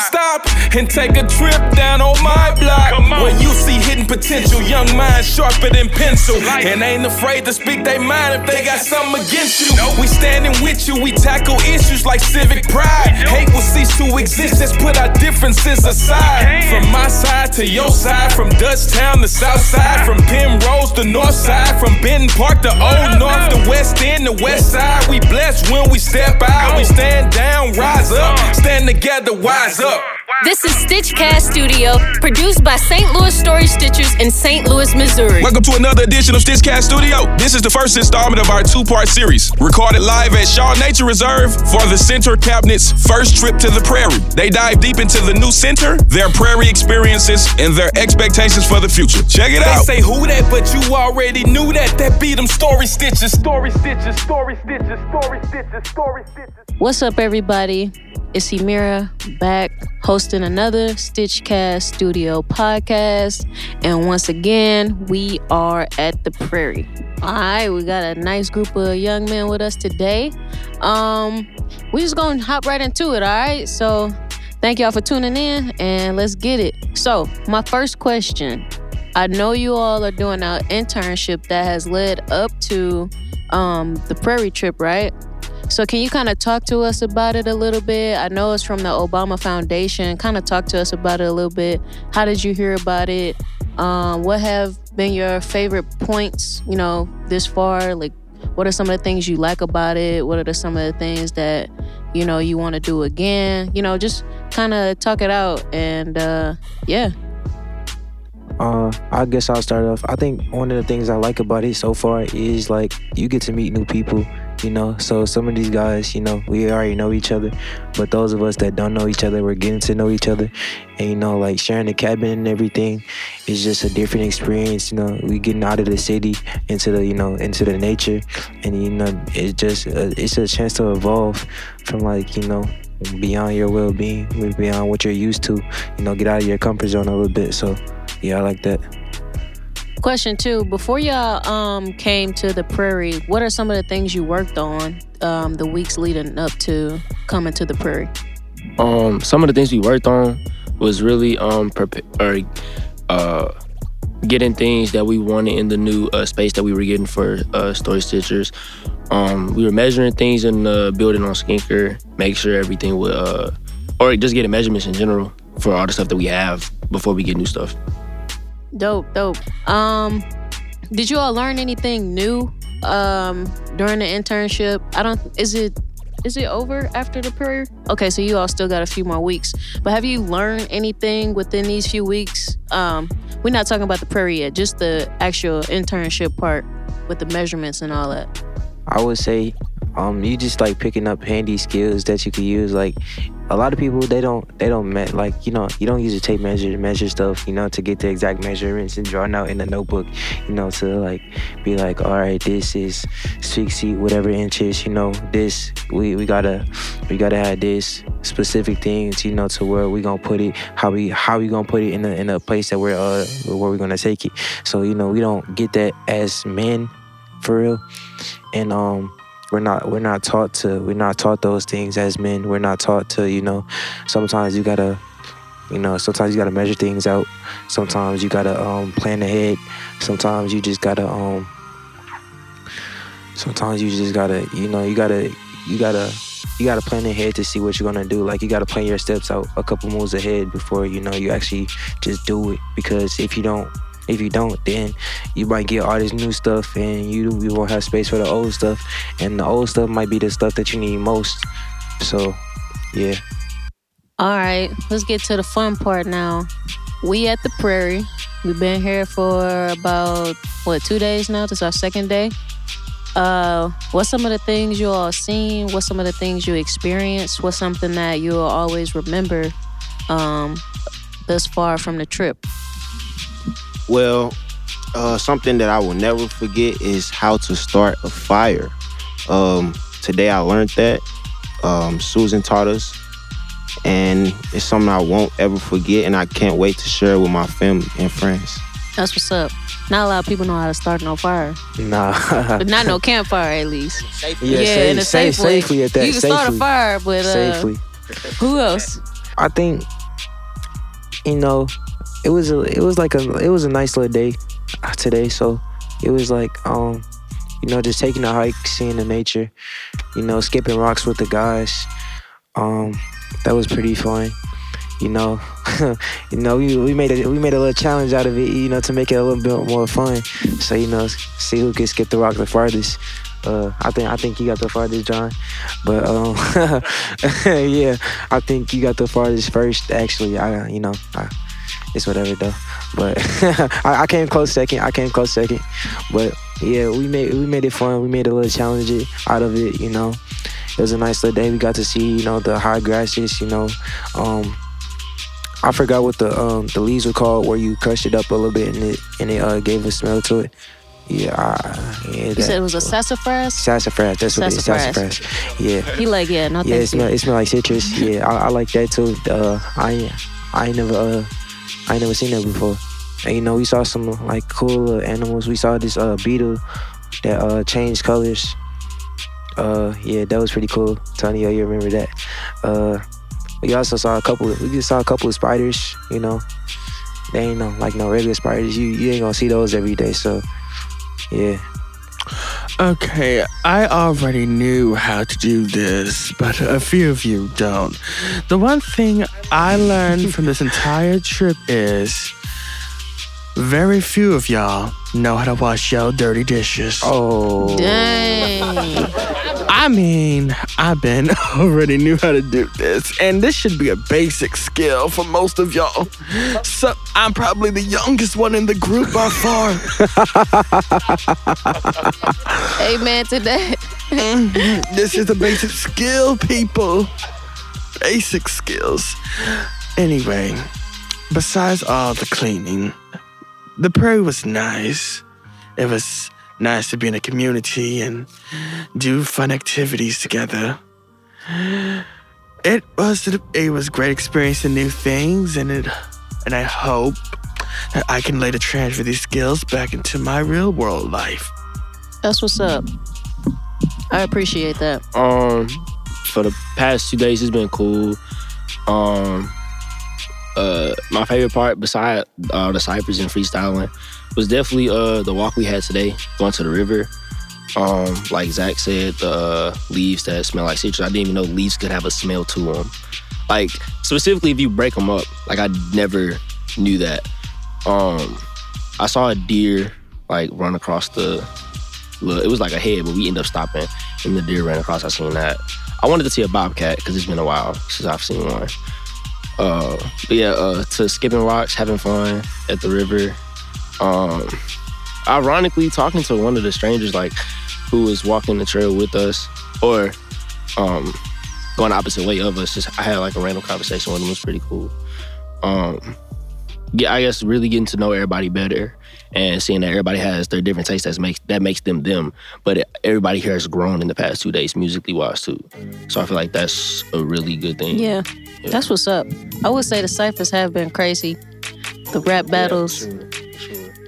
stop and take a trip down on my block. Where you see hidden potential, young minds sharper than pencil. And ain't afraid to speak their mind if they got something against you. We standing with you, we tackle issues like civic pride. Hate will cease to exist, let's put our differences aside. From my side to your side, from Dutchtown to South Side, from Penrose to North Side, from Benton Park to Old North, the West End, the West Side. We blessed when we step out, we stand down, rise up, stand together, wise up. This is Stitchcast Studio, produced by St. Louis Story Stitchers in St. Louis, Missouri. Welcome to another edition of Stitchcast Studio. This is the first installment of our two-part series, recorded live at Shaw Nature Reserve for the Center Cabinet's first trip to the prairie. They dive deep into the new center, their prairie experiences, and their expectations for the future. Check it out. They say who that, but you already knew that. That be them story stitches, story stitches, story stitches, story stitches, story stitches. What's up, everybody? It's Emira back hosting another Stitchcast Studio podcast. And once again, we are at the prairie. All right, we got a nice group of young men with us today. Um, we just gonna hop right into it, all right? So thank y'all for tuning in and let's get it. So, my first question. I know you all are doing an internship that has led up to um, the prairie trip, right? So, can you kind of talk to us about it a little bit? I know it's from the Obama Foundation. Kind of talk to us about it a little bit. How did you hear about it? Um, what have been your favorite points, you know, this far? Like, what are some of the things you like about it? What are the, some of the things that, you know, you want to do again? You know, just kind of talk it out. And uh, yeah. Uh, I guess I'll start off. I think one of the things I like about it so far is like you get to meet new people, you know. So some of these guys, you know, we already know each other, but those of us that don't know each other, we're getting to know each other, and you know, like sharing the cabin and everything is just a different experience. You know, we getting out of the city into the, you know, into the nature, and you know, it's just uh, it's a chance to evolve from like you know beyond your well-being, beyond what you're used to. You know, get out of your comfort zone a little bit. So yeah, I like that. Question two: Before y'all um came to the prairie, what are some of the things you worked on um the weeks leading up to coming to the prairie? Um, some of the things we worked on was really um or uh getting things that we wanted in the new uh, space that we were getting for uh, story stitchers. Um, we were measuring things in the building on Skinker, make sure everything would, uh, or just getting measurements in general for all the stuff that we have before we get new stuff. Dope, dope. Um, did you all learn anything new um during the internship? I don't. Is it is it over after the prairie? Okay, so you all still got a few more weeks. But have you learned anything within these few weeks? Um, we're not talking about the prairie yet, just the actual internship part with the measurements and all that. I would say um you just like picking up handy skills that you could use like a lot of people they don't they don't me- like you know you don't use a tape measure to measure stuff you know to get the exact measurements and drawing out in a notebook you know to like be like all right this is six feet whatever inches you know this we we gotta we gotta have this specific things you know to where we gonna put it how we how we gonna put it in a in a place that we're uh where we're gonna take it. So you know we don't get that as men for real. And um we're not we're not taught to we're not taught those things as men. We're not taught to you know sometimes you gotta you know sometimes you gotta measure things out. Sometimes you gotta um plan ahead. Sometimes you just gotta um sometimes you just gotta you know you gotta you gotta you gotta plan ahead to see what you're gonna do. Like you gotta plan your steps out a couple moves ahead before you know you actually just do it. Because if you don't if you don't, then you might get all this new stuff and you you won't have space for the old stuff. And the old stuff might be the stuff that you need most. So, yeah. All right, let's get to the fun part now. We at the prairie. We've been here for about what two days now. This is our second day. Uh, what's some of the things you all seen? What's some of the things you experienced? What's something that you'll always remember um, thus far from the trip? Well, uh, something that I will never forget is how to start a fire. Um, today I learned that. Um, Susan taught us, and it's something I won't ever forget, and I can't wait to share it with my family and friends. That's what's up. Not a lot of people know how to start no fire, Nah. but not no campfire at least. yeah, in a safe, safe way. safely at that. You can safely. start a fire, but uh, safely. who else? I think you know it was a it was like a it was a nice little day uh, today. So it was like um you know just taking a hike, seeing the nature, you know skipping rocks with the guys. Um, that was pretty fun. You know, you know we, we made a we made a little challenge out of it. You know to make it a little bit more fun. So you know see who can skip the rock the farthest. Uh, I think I think you got the farthest, John. But um, yeah, I think you got the farthest first. Actually, I you know, I, it's whatever though. But I, I, came close second. I came close second. But yeah, we made we made it fun. We made a little challenge out of it. You know, it was a nice little day. We got to see you know the high grasses. You know, um, I forgot what the um the leaves were called, where you crushed it up a little bit and it and it uh, gave a smell to it. Yeah, uh, yeah. You said it was a sassafras. Sassafras. That's what it is. Sassafras. Yeah. He like yeah, no Yeah, it smell it smell like citrus. Yeah, I, I like that too. Uh, I I never uh I never seen that before. And you know, we saw some like cool animals. We saw this uh beetle that uh changed colors. Uh, yeah, that was pretty cool. Tony, you remember that? Uh, we also saw a couple. We just saw a couple of spiders. You know, they ain't no like no regular spiders. You you ain't gonna see those every day. So yeah. Okay, I already knew how to do this, but a few of you don't. The one thing I learned from this entire trip is very few of y'all know how to wash your dirty dishes. Oh. Dang. I mean, I've been already knew how to do this, and this should be a basic skill for most of y'all. So I'm probably the youngest one in the group by far. Amen to that. Mhm. This is a basic skill, people. Basic skills. Anyway, besides all the cleaning, the prairie was nice. It was nice to be in a community and do fun activities together. It was it was great experiencing new things, and it and I hope that I can later transfer these skills back into my real world life. That's what's up. I appreciate that. Um, for the past two days, it's been cool. Um, uh, my favorite part, beside uh, the ciphers and freestyling, was definitely uh the walk we had today, going to the river. Um, like Zach said, the uh, leaves that smell like citrus. I didn't even know leaves could have a smell to them. Like specifically, if you break them up, like I never knew that. Um, I saw a deer like run across the. It was like a head, but we ended up stopping, and the deer ran across. I seen that. I wanted to see a bobcat because it's been a while since I've seen one. Uh, but yeah, uh, to skipping rocks, having fun at the river. Um, ironically, talking to one of the strangers like who was walking the trail with us, or um, going the opposite way of us. Just I had like a random conversation with him. It was pretty cool. Um, yeah, I guess really getting to know everybody better and seeing that everybody has their different tastes that makes that makes them them. But everybody here has grown in the past two days, musically wise too. So I feel like that's a really good thing. Yeah, that's what's up. I would say the ciphers have been crazy. The rap battles,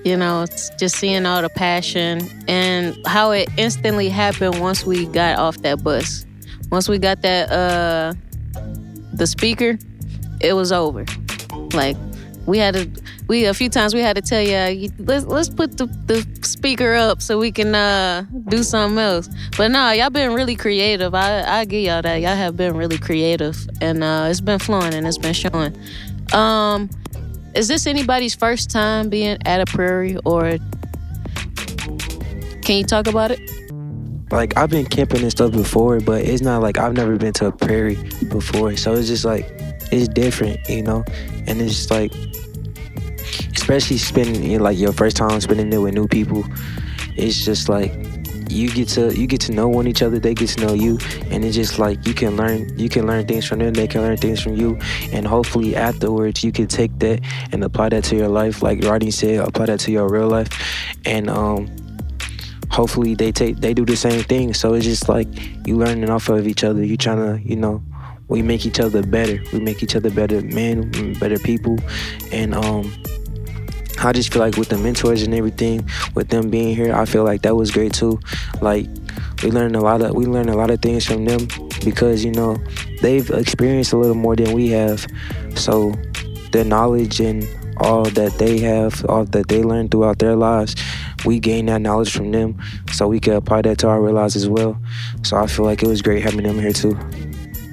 you know, just seeing all the passion and how it instantly happened once we got off that bus. Once we got that uh the speaker, it was over. Like we had to we a few times we had to tell you let's let's put the, the speaker up so we can uh do something else. But nah, y'all been really creative. I I give y'all that. Y'all have been really creative and uh it's been flowing and it's been showing. Um is this anybody's first time being at a prairie or can you talk about it? Like I've been camping and stuff before, but it's not like I've never been to a prairie before. So it's just like it's different, you know? And it's just like especially spending you know, like your first time spending it with new people, it's just like you get to you get to know one each other, they get to know you, and it's just like you can learn you can learn things from them, they can learn things from you, and hopefully afterwards you can take that and apply that to your life, like Rodney said, apply that to your real life, and um hopefully they take they do the same thing. So it's just like you learning off of each other. You trying to you know we make each other better. We make each other better men, better people, and um. I just feel like with the mentors and everything, with them being here, I feel like that was great too. Like we learned a lot of we learned a lot of things from them, because you know they've experienced a little more than we have. So the knowledge and all that they have, all that they learned throughout their lives, we gain that knowledge from them, so we can apply that to our lives as well. So I feel like it was great having them here too.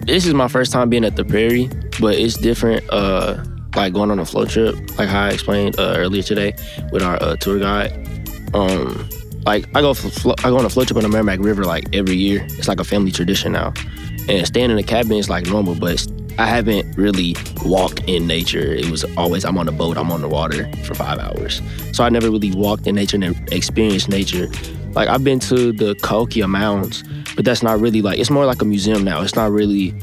This is my first time being at the Prairie, but it's different. Uh, like going on a float trip, like how I explained uh, earlier today with our uh, tour guide. Um, like I go I go on a float trip on the Meramec River like every year. It's like a family tradition now, and staying in the cabin is like normal, but I haven't really walked in nature. It was always I'm on a boat, I'm on the water for five hours. So I never really walked in nature and experienced nature. Like I've been to the Cahokia Mounds, but that's not really like it's more like a museum now. It's not really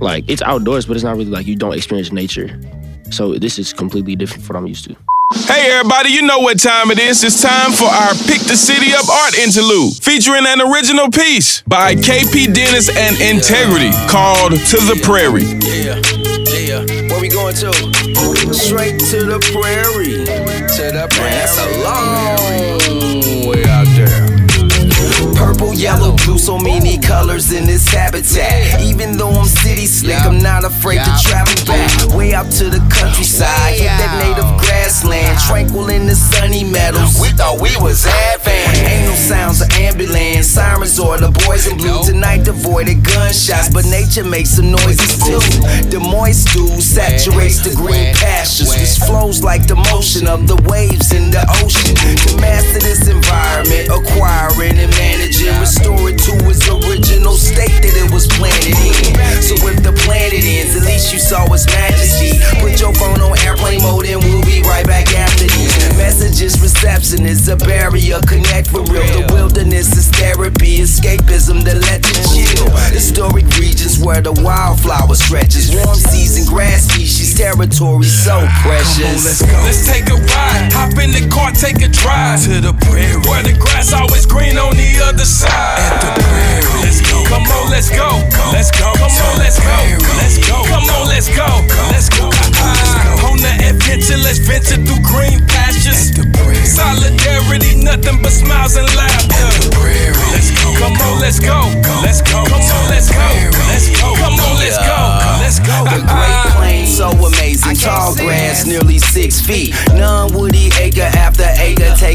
like it's outdoors, but it's not really like you don't experience nature. So this is completely different from what I'm used to. Hey everybody, you know what time it is. It's time for our Pick the City Up art interlude, featuring an original piece by KP Dennis and Integrity called To the Prairie. Yeah, yeah. Where we going to? Straight to the prairie. To the prairie. That's a long way out there. Purple, yellow, blue, so many colors in this habitat. Even though Slick, I'm not afraid to travel back. Way out to the countryside, hit that native grassland, tranquil in the sunny meadows. We thought we was advanced. Ain't no sounds of ambulance, sirens or the boys in blue. Tonight devoid of gunshots, but nature makes some noises too. The moist dew saturates the green pastures, which flows like the motion of the waves in the ocean. To master this environment, acquiring and managing, restore it to its original state that it was planted in. So the planet ends, at least you saw its majesty. Put your phone on airplane mode and we'll be right back after these messages. Reception is a barrier, connect for real. The wilderness is therapy, escapism that let you chill. Historic regions where the wildflower stretches, warm territory so precious. Let's go. Let's take a ride. Hop in the car, take a drive to the prairie where the grass always green on the other side. At the prairie. Let's go. Come on, let's go. Let's go. Come on, let's go. Let's go. Come on, let's go. Let's go. On the adventure, let's venture through green pastures.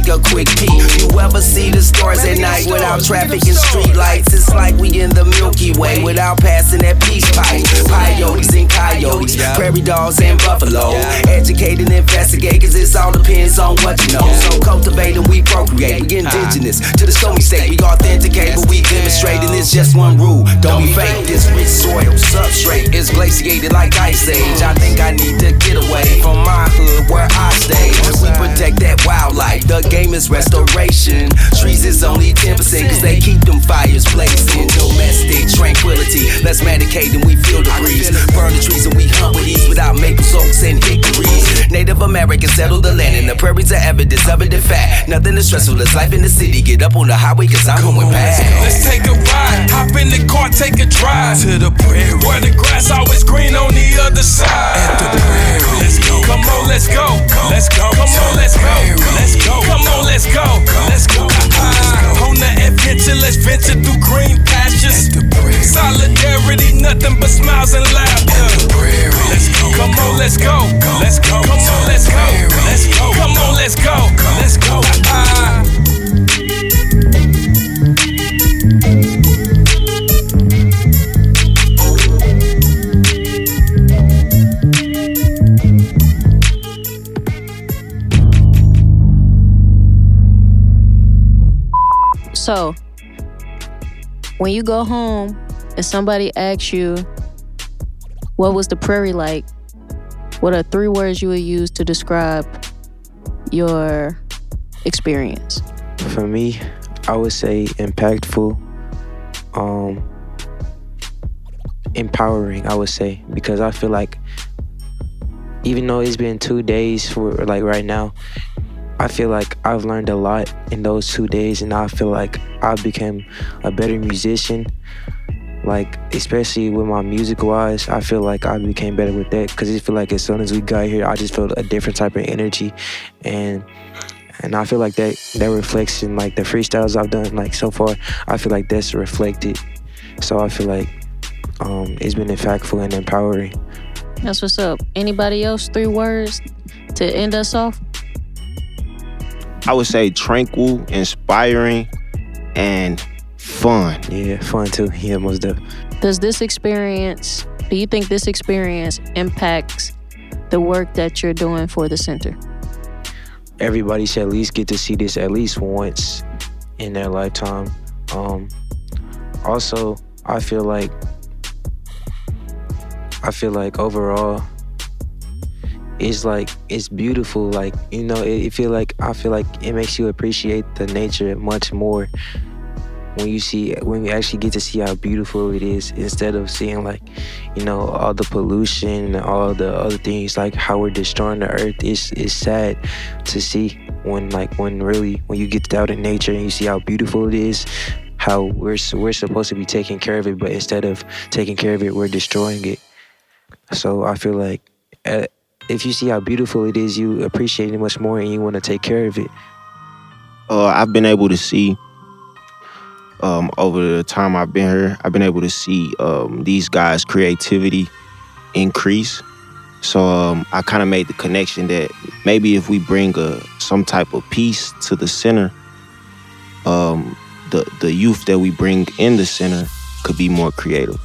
Take a quick peek. You ever see the stars at night without traffic and street lights? It's like we in the Milky Way without passing that peace pipe. Coyotes and coyotes, prairie dogs and buffalo. Educate and investigate, cause it all depends on what you know. So cultivate and we procreate. We indigenous to the stormy state. We authenticate, but we demonstrating it's just one rule. Don't be fake. This rich soil substrate is glaciated like ice age. I think I need to get away from my hood where I stay. We protect that wildlife. The game is restoration. Trees is only 10% cause they keep them fires blazing. Domestic tranquility. Let's medicate and we feel the breeze. Burn the trees and we hunt with ease without maple oaks and hickories. Native Americans settle the land and the prairies are evidence of it in fact. Nothing is stressful as life in the city. Get up on the highway cause I'm going past. Let's take a ride. Hop in the car, take a drive to the prairie where the grass always green on the other side. At the prairie. Come on, let's go. Let's go. Come on, let's go. Let's go. Come on, let's go. Let's go. Ah, On the adventure, let's venture through green pastures. Solidarity, nothing but smiles and laughter. Let's go. Come on, let's go. Let's go. Come on, let's go. Let's go. Come on, let's go. Let's go. So, when you go home and somebody asks you, what was the prairie like? What are three words you would use to describe your experience? For me, I would say impactful, um, empowering. I would say because I feel like even though it's been two days for like right now, I feel like I've learned a lot in those two days, and I feel like I became a better musician. Like especially with my music wise, I feel like I became better with that because I feel like as soon as we got here, I just felt a different type of energy, and and I feel like that that reflects in like the freestyles I've done like so far. I feel like that's reflected. So I feel like um, it's been impactful and empowering. That's what's up. Anybody else? Three words to end us off. I would say tranquil, inspiring, and fun. Yeah, fun too. Yeah, most definitely. Does this experience? Do you think this experience impacts the work that you're doing for the center? Everybody should at least get to see this at least once in their lifetime. Um, also, I feel like I feel like overall it's like it's beautiful like you know it, it feel like i feel like it makes you appreciate the nature much more when you see when you actually get to see how beautiful it is instead of seeing like you know all the pollution and all the other things like how we're destroying the earth. It's, it's sad to see when like when really when you get out in nature and you see how beautiful it is how we're we're supposed to be taking care of it but instead of taking care of it we're destroying it. So i feel like uh, if you see how beautiful it is you appreciate it much more and you want to take care of it uh, i've been able to see um, over the time I've been here, I've been able to see um, these guys' creativity increase. So um, I kind of made the connection that maybe if we bring a some type of peace to the center, um, the the youth that we bring in the center could be more creative.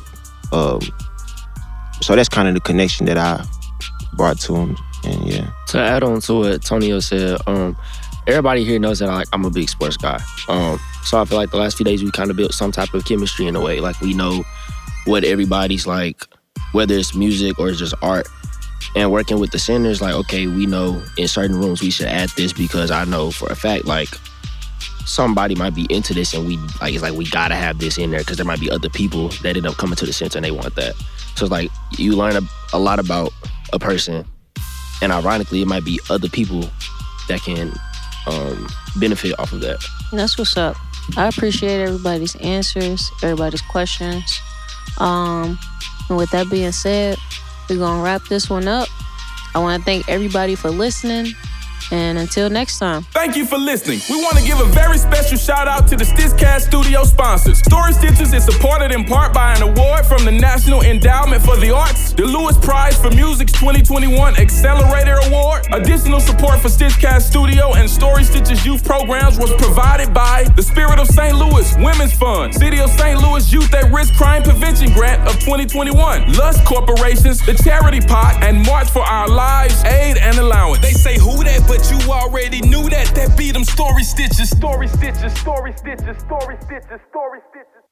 Um, so that's kind of the connection that I brought to them, and yeah. To add on to what Tonio said, um, everybody here knows that I, I'm a big sports guy. Um, so I feel like the last few days we kind of built some type of chemistry in a way. Like we know what everybody's like, whether it's music or it's just art. And working with the centers, like, okay, we know in certain rooms we should add this because I know for a fact, like, somebody might be into this and we like it's like we gotta have this in there because there might be other people that end up coming to the center and they want that. So it's like you learn a, a lot about a person, and ironically, it might be other people that can um, benefit off of that. That's what's up. I appreciate everybody's answers, everybody's questions. Um, and with that being said, we're gonna wrap this one up. I want to thank everybody for listening. And until next time. Thank you for listening. We want to give a very special shout out to the Stitchcast Studio sponsors. Story Stitchers is supported in part by an award from the National Endowment for the Arts, the Lewis Prize for Music's 2021 Accelerator Award. Additional support for Stitchcast Studio and Story Stitchers youth programs was provided by the Spirit of St. Louis Women's Fund, City of St. Louis Youth at Risk Crime Prevention Grant of 2021, Lush Corporations, the Charity Pot, and March for Our Lives Aid and Allowance. They say who that, but you already knew that. That beat them story stitches. Story stitches, story stitches, story stitches, story stitches.